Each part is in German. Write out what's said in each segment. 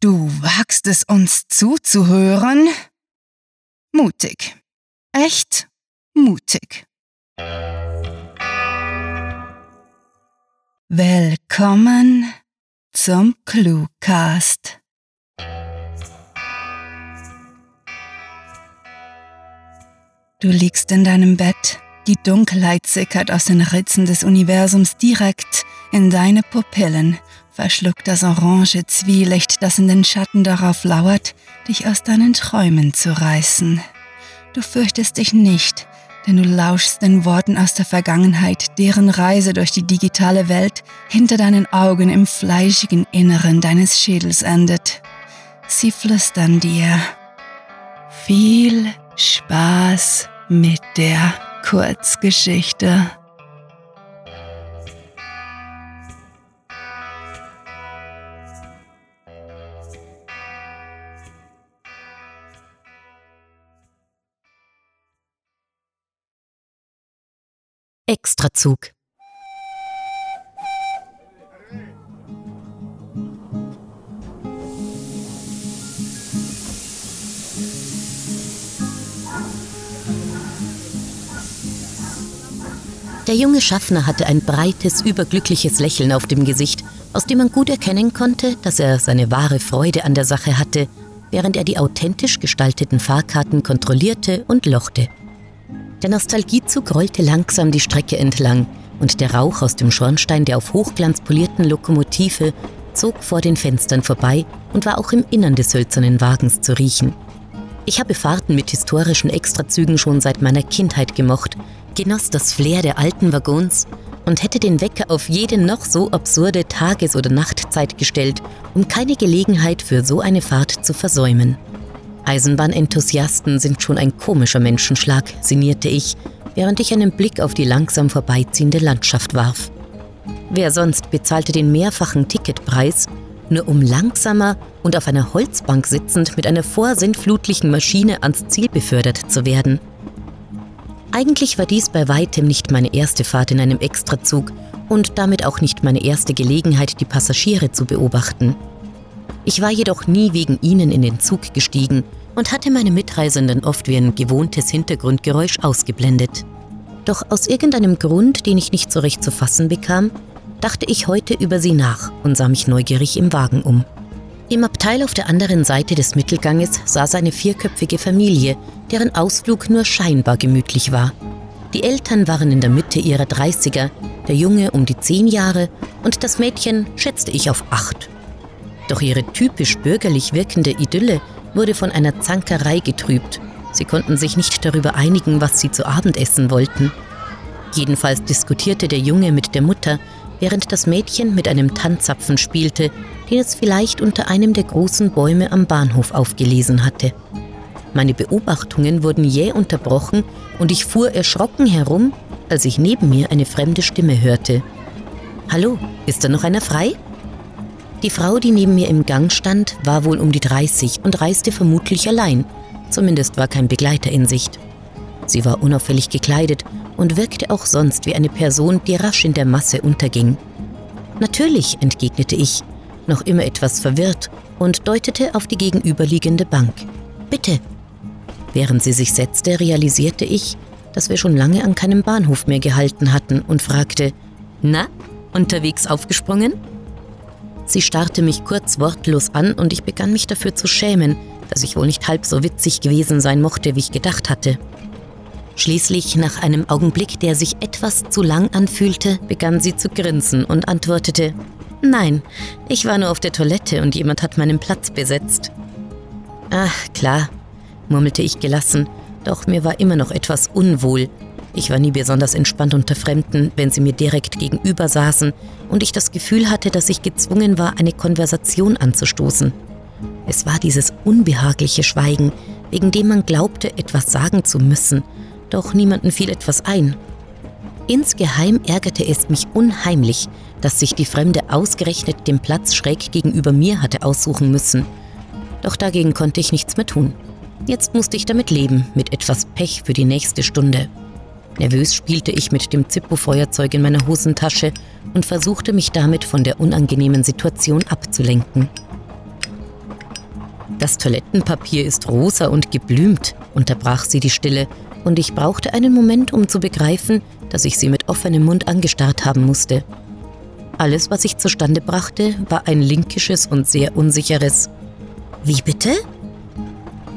Du wagst es uns zuzuhören? Mutig. Echt mutig. Willkommen zum Cluecast. Du liegst in deinem Bett, die Dunkelheit sickert aus den Ritzen des Universums direkt in deine Pupillen, verschluckt das orange Zwielicht, das in den Schatten darauf lauert, dich aus deinen Träumen zu reißen. Du fürchtest dich nicht, denn du lauschst den Worten aus der Vergangenheit, deren Reise durch die digitale Welt hinter deinen Augen im fleischigen Inneren deines Schädels endet. Sie flüstern dir. Viel Spaß mit der Kurzgeschichte. Extrazug. Der junge Schaffner hatte ein breites, überglückliches Lächeln auf dem Gesicht, aus dem man gut erkennen konnte, dass er seine wahre Freude an der Sache hatte, während er die authentisch gestalteten Fahrkarten kontrollierte und lochte. Der Nostalgiezug rollte langsam die Strecke entlang und der Rauch aus dem Schornstein der auf Hochglanz polierten Lokomotive zog vor den Fenstern vorbei und war auch im Innern des hölzernen Wagens zu riechen. Ich habe Fahrten mit historischen Extrazügen schon seit meiner Kindheit gemocht, genoss das Flair der alten Waggons und hätte den Wecker auf jede noch so absurde Tages- oder Nachtzeit gestellt, um keine Gelegenheit für so eine Fahrt zu versäumen. Eisenbahnenthusiasten sind schon ein komischer Menschenschlag, sinnierte ich, während ich einen Blick auf die langsam vorbeiziehende Landschaft warf. Wer sonst bezahlte den mehrfachen Ticketpreis, nur um langsamer und auf einer Holzbank sitzend mit einer vorsintflutlichen Maschine ans Ziel befördert zu werden? Eigentlich war dies bei weitem nicht meine erste Fahrt in einem Extrazug und damit auch nicht meine erste Gelegenheit, die Passagiere zu beobachten. Ich war jedoch nie wegen ihnen in den Zug gestiegen und hatte meine Mitreisenden oft wie ein gewohntes Hintergrundgeräusch ausgeblendet. Doch aus irgendeinem Grund, den ich nicht so recht zu fassen bekam, dachte ich heute über sie nach und sah mich neugierig im Wagen um. Im Abteil auf der anderen Seite des Mittelganges saß eine vierköpfige Familie, deren Ausflug nur scheinbar gemütlich war. Die Eltern waren in der Mitte ihrer 30er, der Junge um die 10 Jahre und das Mädchen schätzte ich auf 8. Doch ihre typisch bürgerlich wirkende Idylle wurde von einer Zankerei getrübt. Sie konnten sich nicht darüber einigen, was sie zu Abend essen wollten. Jedenfalls diskutierte der Junge mit der Mutter, während das Mädchen mit einem Tanzapfen spielte, den es vielleicht unter einem der großen Bäume am Bahnhof aufgelesen hatte. Meine Beobachtungen wurden jäh unterbrochen und ich fuhr erschrocken herum, als ich neben mir eine fremde Stimme hörte. Hallo, ist da noch einer frei? Die Frau, die neben mir im Gang stand, war wohl um die 30 und reiste vermutlich allein. Zumindest war kein Begleiter in Sicht. Sie war unauffällig gekleidet und wirkte auch sonst wie eine Person, die rasch in der Masse unterging. Natürlich, entgegnete ich, noch immer etwas verwirrt und deutete auf die gegenüberliegende Bank. Bitte. Während sie sich setzte, realisierte ich, dass wir schon lange an keinem Bahnhof mehr gehalten hatten und fragte, Na, unterwegs aufgesprungen? Sie starrte mich kurz wortlos an und ich begann mich dafür zu schämen, dass ich wohl nicht halb so witzig gewesen sein mochte, wie ich gedacht hatte. Schließlich, nach einem Augenblick, der sich etwas zu lang anfühlte, begann sie zu grinsen und antwortete, Nein, ich war nur auf der Toilette und jemand hat meinen Platz besetzt. Ach, klar, murmelte ich gelassen, doch mir war immer noch etwas unwohl, ich war nie besonders entspannt unter Fremden, wenn sie mir direkt gegenüber saßen und ich das Gefühl hatte, dass ich gezwungen war, eine Konversation anzustoßen. Es war dieses unbehagliche Schweigen, wegen dem man glaubte, etwas sagen zu müssen, doch niemanden fiel etwas ein. Insgeheim ärgerte es mich unheimlich, dass sich die Fremde ausgerechnet den Platz schräg gegenüber mir hatte aussuchen müssen. Doch dagegen konnte ich nichts mehr tun. Jetzt musste ich damit leben, mit etwas Pech für die nächste Stunde. Nervös spielte ich mit dem Zippo-Feuerzeug in meiner Hosentasche und versuchte mich damit von der unangenehmen Situation abzulenken. Das Toilettenpapier ist rosa und geblümt, unterbrach sie die Stille, und ich brauchte einen Moment, um zu begreifen, dass ich sie mit offenem Mund angestarrt haben musste. Alles, was ich zustande brachte, war ein linkisches und sehr unsicheres Wie bitte?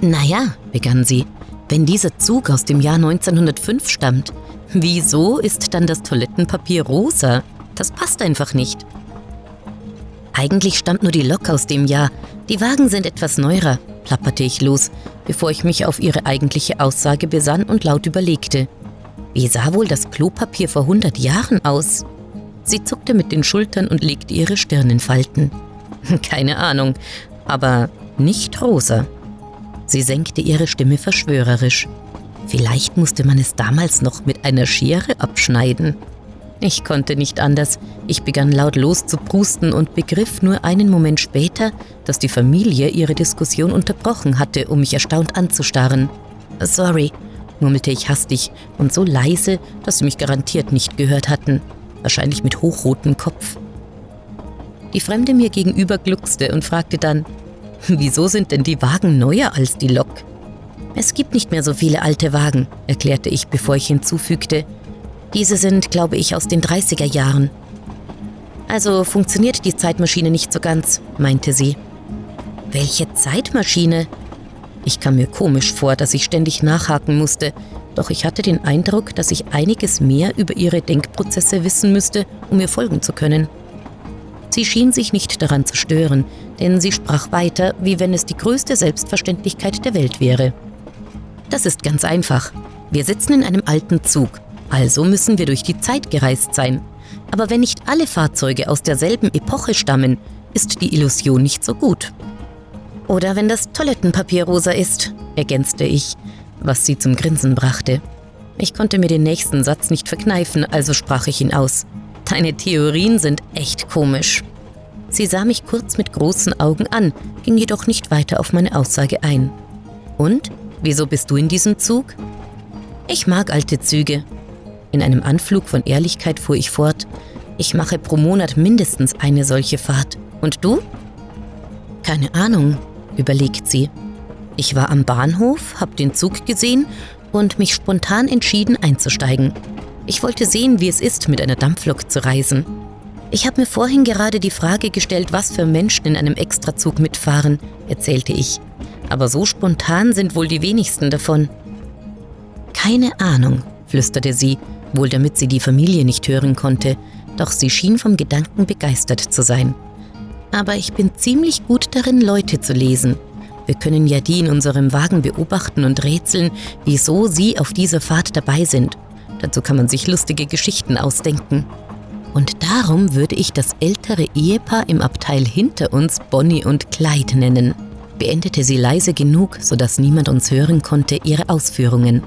Naja, begann sie, wenn dieser Zug aus dem Jahr 1905 stammt, wieso ist dann das Toilettenpapier rosa? Das passt einfach nicht. Eigentlich stammt nur die Lok aus dem Jahr. Die Wagen sind etwas neuer, plapperte ich los, bevor ich mich auf ihre eigentliche Aussage besann und laut überlegte. Wie sah wohl das Klopapier vor 100 Jahren aus? Sie zuckte mit den Schultern und legte ihre Stirn in Falten. Keine Ahnung, aber nicht rosa. Sie senkte ihre Stimme verschwörerisch. Vielleicht musste man es damals noch mit einer Schere abschneiden. Ich konnte nicht anders. Ich begann laut loszuprusten und begriff nur einen Moment später, dass die Familie ihre Diskussion unterbrochen hatte, um mich erstaunt anzustarren. Sorry, murmelte ich hastig und so leise, dass sie mich garantiert nicht gehört hatten. Wahrscheinlich mit hochrotem Kopf. Die Fremde mir gegenüber gluckste und fragte dann, Wieso sind denn die Wagen neuer als die Lok? Es gibt nicht mehr so viele alte Wagen, erklärte ich, bevor ich hinzufügte. Diese sind, glaube ich, aus den 30er Jahren. Also funktioniert die Zeitmaschine nicht so ganz, meinte sie. Welche Zeitmaschine? Ich kam mir komisch vor, dass ich ständig nachhaken musste, doch ich hatte den Eindruck, dass ich einiges mehr über ihre Denkprozesse wissen müsste, um ihr folgen zu können. Sie schien sich nicht daran zu stören, denn sie sprach weiter, wie wenn es die größte Selbstverständlichkeit der Welt wäre. Das ist ganz einfach. Wir sitzen in einem alten Zug, also müssen wir durch die Zeit gereist sein. Aber wenn nicht alle Fahrzeuge aus derselben Epoche stammen, ist die Illusion nicht so gut. Oder wenn das Toilettenpapier rosa ist, ergänzte ich, was sie zum Grinsen brachte. Ich konnte mir den nächsten Satz nicht verkneifen, also sprach ich ihn aus. Deine Theorien sind echt komisch. Sie sah mich kurz mit großen Augen an, ging jedoch nicht weiter auf meine Aussage ein. Und? Wieso bist du in diesem Zug? Ich mag alte Züge. In einem Anflug von Ehrlichkeit fuhr ich fort. Ich mache pro Monat mindestens eine solche Fahrt. Und du? Keine Ahnung, überlegt sie. Ich war am Bahnhof, hab den Zug gesehen und mich spontan entschieden einzusteigen. Ich wollte sehen, wie es ist, mit einer Dampflok zu reisen. Ich habe mir vorhin gerade die Frage gestellt, was für Menschen in einem Extrazug mitfahren, erzählte ich. Aber so spontan sind wohl die wenigsten davon. Keine Ahnung, flüsterte sie, wohl damit sie die Familie nicht hören konnte, doch sie schien vom Gedanken begeistert zu sein. Aber ich bin ziemlich gut darin, Leute zu lesen. Wir können ja die in unserem Wagen beobachten und rätseln, wieso sie auf dieser Fahrt dabei sind. Dazu kann man sich lustige Geschichten ausdenken. Und darum würde ich das ältere Ehepaar im Abteil hinter uns Bonnie und Clyde nennen, beendete sie leise genug, sodass niemand uns hören konnte, ihre Ausführungen.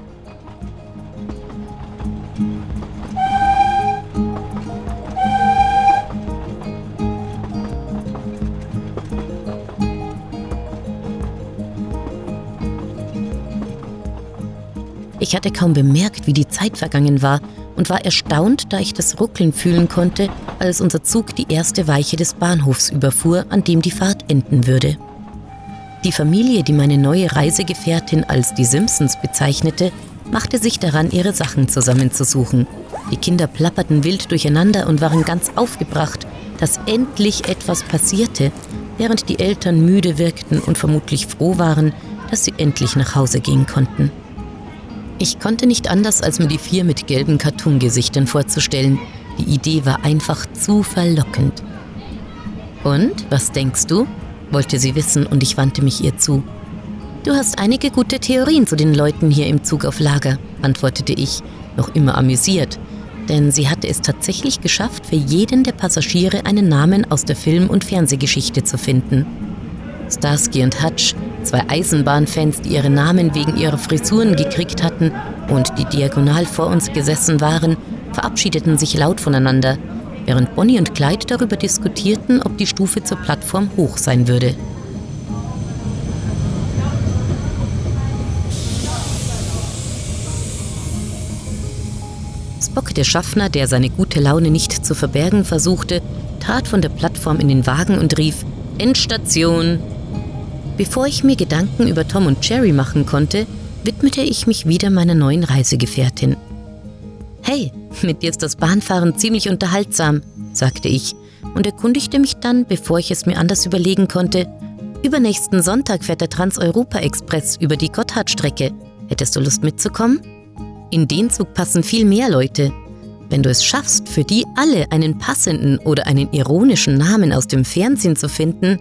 Ich hatte kaum bemerkt, wie die Zeit vergangen war und war erstaunt, da ich das Ruckeln fühlen konnte, als unser Zug die erste Weiche des Bahnhofs überfuhr, an dem die Fahrt enden würde. Die Familie, die meine neue Reisegefährtin als die Simpsons bezeichnete, machte sich daran, ihre Sachen zusammenzusuchen. Die Kinder plapperten wild durcheinander und waren ganz aufgebracht, dass endlich etwas passierte, während die Eltern müde wirkten und vermutlich froh waren, dass sie endlich nach Hause gehen konnten. Ich konnte nicht anders, als mir die vier mit gelben Cartoon-Gesichtern vorzustellen. Die Idee war einfach zu verlockend. Und, was denkst du? wollte sie wissen und ich wandte mich ihr zu. Du hast einige gute Theorien zu den Leuten hier im Zug auf Lager, antwortete ich, noch immer amüsiert, denn sie hatte es tatsächlich geschafft, für jeden der Passagiere einen Namen aus der Film- und Fernsehgeschichte zu finden. Starsky und Hutch, zwei Eisenbahnfans, die ihre Namen wegen ihrer Frisuren gekriegt hatten und die diagonal vor uns gesessen waren, verabschiedeten sich laut voneinander, während Bonnie und Clyde darüber diskutierten, ob die Stufe zur Plattform hoch sein würde. Spock, der Schaffner, der seine gute Laune nicht zu verbergen versuchte, trat von der Plattform in den Wagen und rief Endstation, Bevor ich mir Gedanken über Tom und Jerry machen konnte, widmete ich mich wieder meiner neuen Reisegefährtin. Hey, mit dir ist das Bahnfahren ziemlich unterhaltsam, sagte ich und erkundigte mich dann, bevor ich es mir anders überlegen konnte, Übernächsten Sonntag fährt der Trans-Europa-Express über die Gotthardstrecke. Hättest du Lust mitzukommen? In den Zug passen viel mehr Leute. Wenn du es schaffst, für die alle einen passenden oder einen ironischen Namen aus dem Fernsehen zu finden,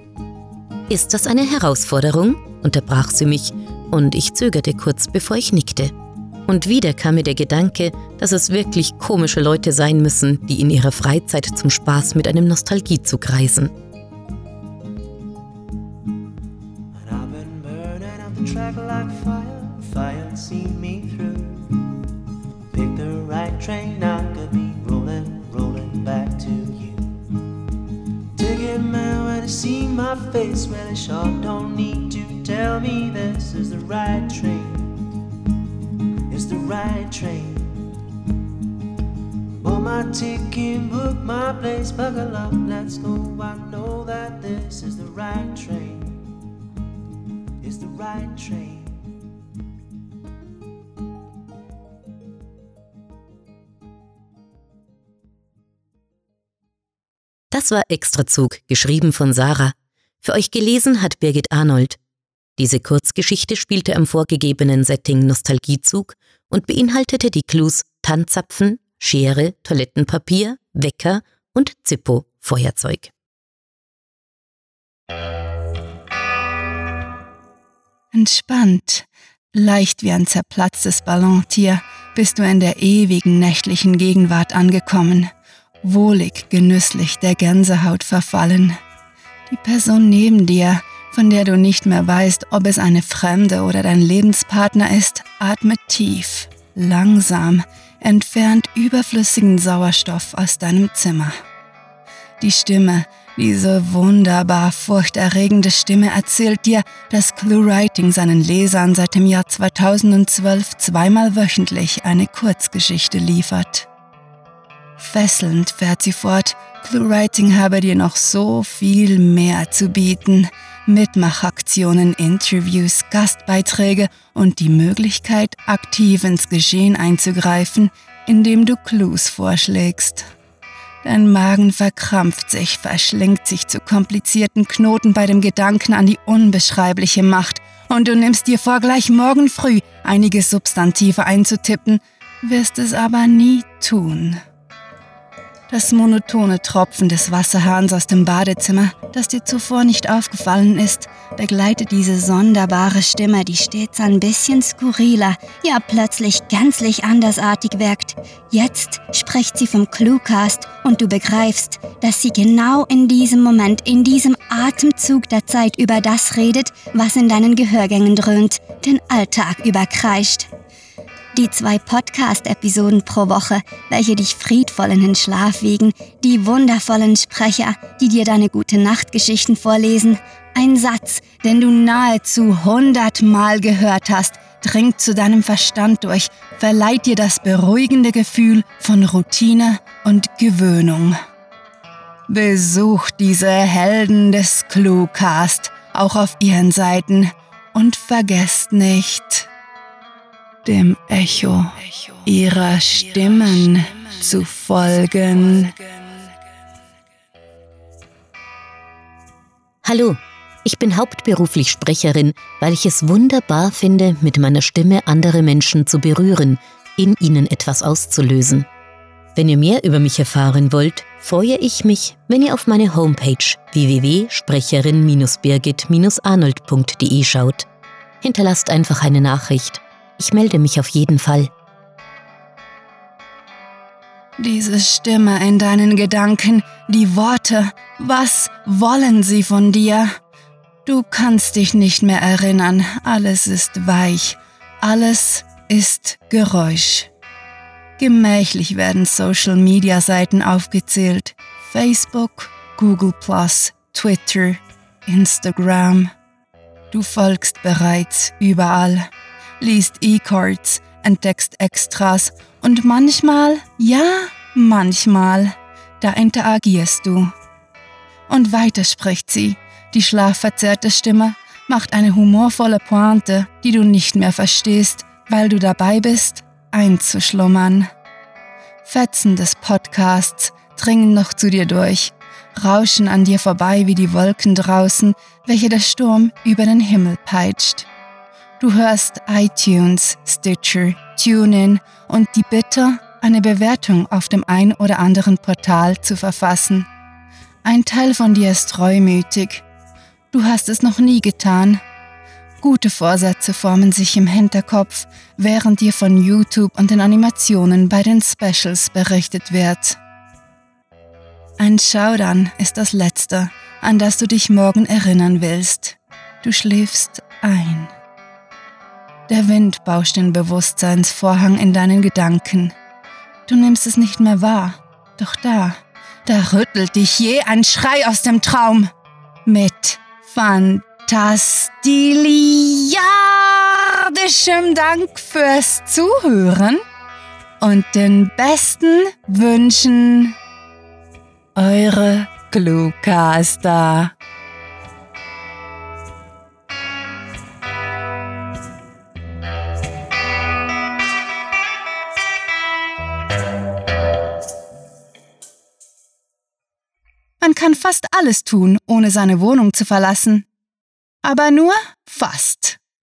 ist das eine Herausforderung? unterbrach sie mich, und ich zögerte kurz, bevor ich nickte. Und wieder kam mir der Gedanke, dass es wirklich komische Leute sein müssen, die in ihrer Freizeit zum Spaß mit einem Nostalgiezug reisen. train, face, well, sure don't need to tell me this is the right train. It's the right train. Bought my ticket, book my place, buckle up, let's go. I know that this is the right train. It's the right train. Das war Extrazug, geschrieben von Sarah. Für euch gelesen hat Birgit Arnold. Diese Kurzgeschichte spielte am vorgegebenen Setting Nostalgiezug und beinhaltete die Clues Tanzapfen, Schere, Toilettenpapier, Wecker und Zippo, Feuerzeug. Entspannt, leicht wie ein zerplatztes Ballontier, bist du in der ewigen nächtlichen Gegenwart angekommen wohlig, genüsslich der Gänsehaut verfallen. Die Person neben dir, von der du nicht mehr weißt, ob es eine Fremde oder dein Lebenspartner ist, atmet tief, langsam, entfernt überflüssigen Sauerstoff aus deinem Zimmer. Die Stimme, diese wunderbar furchterregende Stimme erzählt dir, dass ClueWriting seinen Lesern seit dem Jahr 2012 zweimal wöchentlich eine Kurzgeschichte liefert. Fesselnd fährt sie fort, ClueWriting habe dir noch so viel mehr zu bieten. Mitmachaktionen, Interviews, Gastbeiträge und die Möglichkeit, aktiv ins Geschehen einzugreifen, indem du Clues vorschlägst. Dein Magen verkrampft sich, verschlingt sich zu komplizierten Knoten bei dem Gedanken an die unbeschreibliche Macht und du nimmst dir vor, gleich morgen früh einige Substantive einzutippen, wirst es aber nie tun. Das monotone Tropfen des Wasserhahns aus dem Badezimmer, das dir zuvor nicht aufgefallen ist, begleitet diese sonderbare Stimme, die stets ein bisschen skurriler, ja plötzlich gänzlich andersartig wirkt. Jetzt spricht sie vom Cluecast und du begreifst, dass sie genau in diesem Moment, in diesem Atemzug der Zeit über das redet, was in deinen Gehörgängen dröhnt, den Alltag überkreischt. Die zwei Podcast-Episoden pro Woche, welche dich friedvoll in den Schlaf wiegen, die wundervollen Sprecher, die dir deine gute Nachtgeschichten vorlesen, ein Satz, den du nahezu hundertmal gehört hast, dringt zu deinem Verstand durch, verleiht dir das beruhigende Gefühl von Routine und Gewöhnung. Besuch diese Helden des Cluecast auch auf ihren Seiten und vergesst nicht, dem Echo ihrer Stimmen zu folgen. Hallo, ich bin hauptberuflich Sprecherin, weil ich es wunderbar finde, mit meiner Stimme andere Menschen zu berühren, in ihnen etwas auszulösen. Wenn ihr mehr über mich erfahren wollt, freue ich mich, wenn ihr auf meine Homepage www.sprecherin-birgit-arnold.de schaut. Hinterlasst einfach eine Nachricht ich melde mich auf jeden Fall. Diese Stimme in deinen Gedanken, die Worte, was wollen sie von dir? Du kannst dich nicht mehr erinnern, alles ist weich, alles ist Geräusch. Gemächlich werden Social-Media-Seiten aufgezählt. Facebook, Google Twitter, Instagram. Du folgst bereits überall liest E-Cards, entdeckst Extras und manchmal, ja, manchmal, da interagierst du. Und weiter spricht sie, die schlafverzerrte Stimme. macht eine humorvolle Pointe, die du nicht mehr verstehst, weil du dabei bist, einzuschlummern. Fetzen des Podcasts dringen noch zu dir durch, rauschen an dir vorbei wie die Wolken draußen, welche der Sturm über den Himmel peitscht. Du hörst iTunes, Stitcher, TuneIn und die Bitte, eine Bewertung auf dem ein oder anderen Portal zu verfassen. Ein Teil von dir ist reumütig. Du hast es noch nie getan. Gute Vorsätze formen sich im Hinterkopf, während dir von YouTube und den Animationen bei den Specials berichtet wird. Ein Schaudern ist das Letzte, an das du dich morgen erinnern willst. Du schläfst ein. Der Wind bauscht den Bewusstseinsvorhang in deinen Gedanken. Du nimmst es nicht mehr wahr, doch da, da rüttelt dich je ein Schrei aus dem Traum. Mit fantastiliardischem Dank fürs Zuhören und den besten Wünschen eure Cluecaster. Fast alles tun, ohne seine Wohnung zu verlassen. Aber nur fast.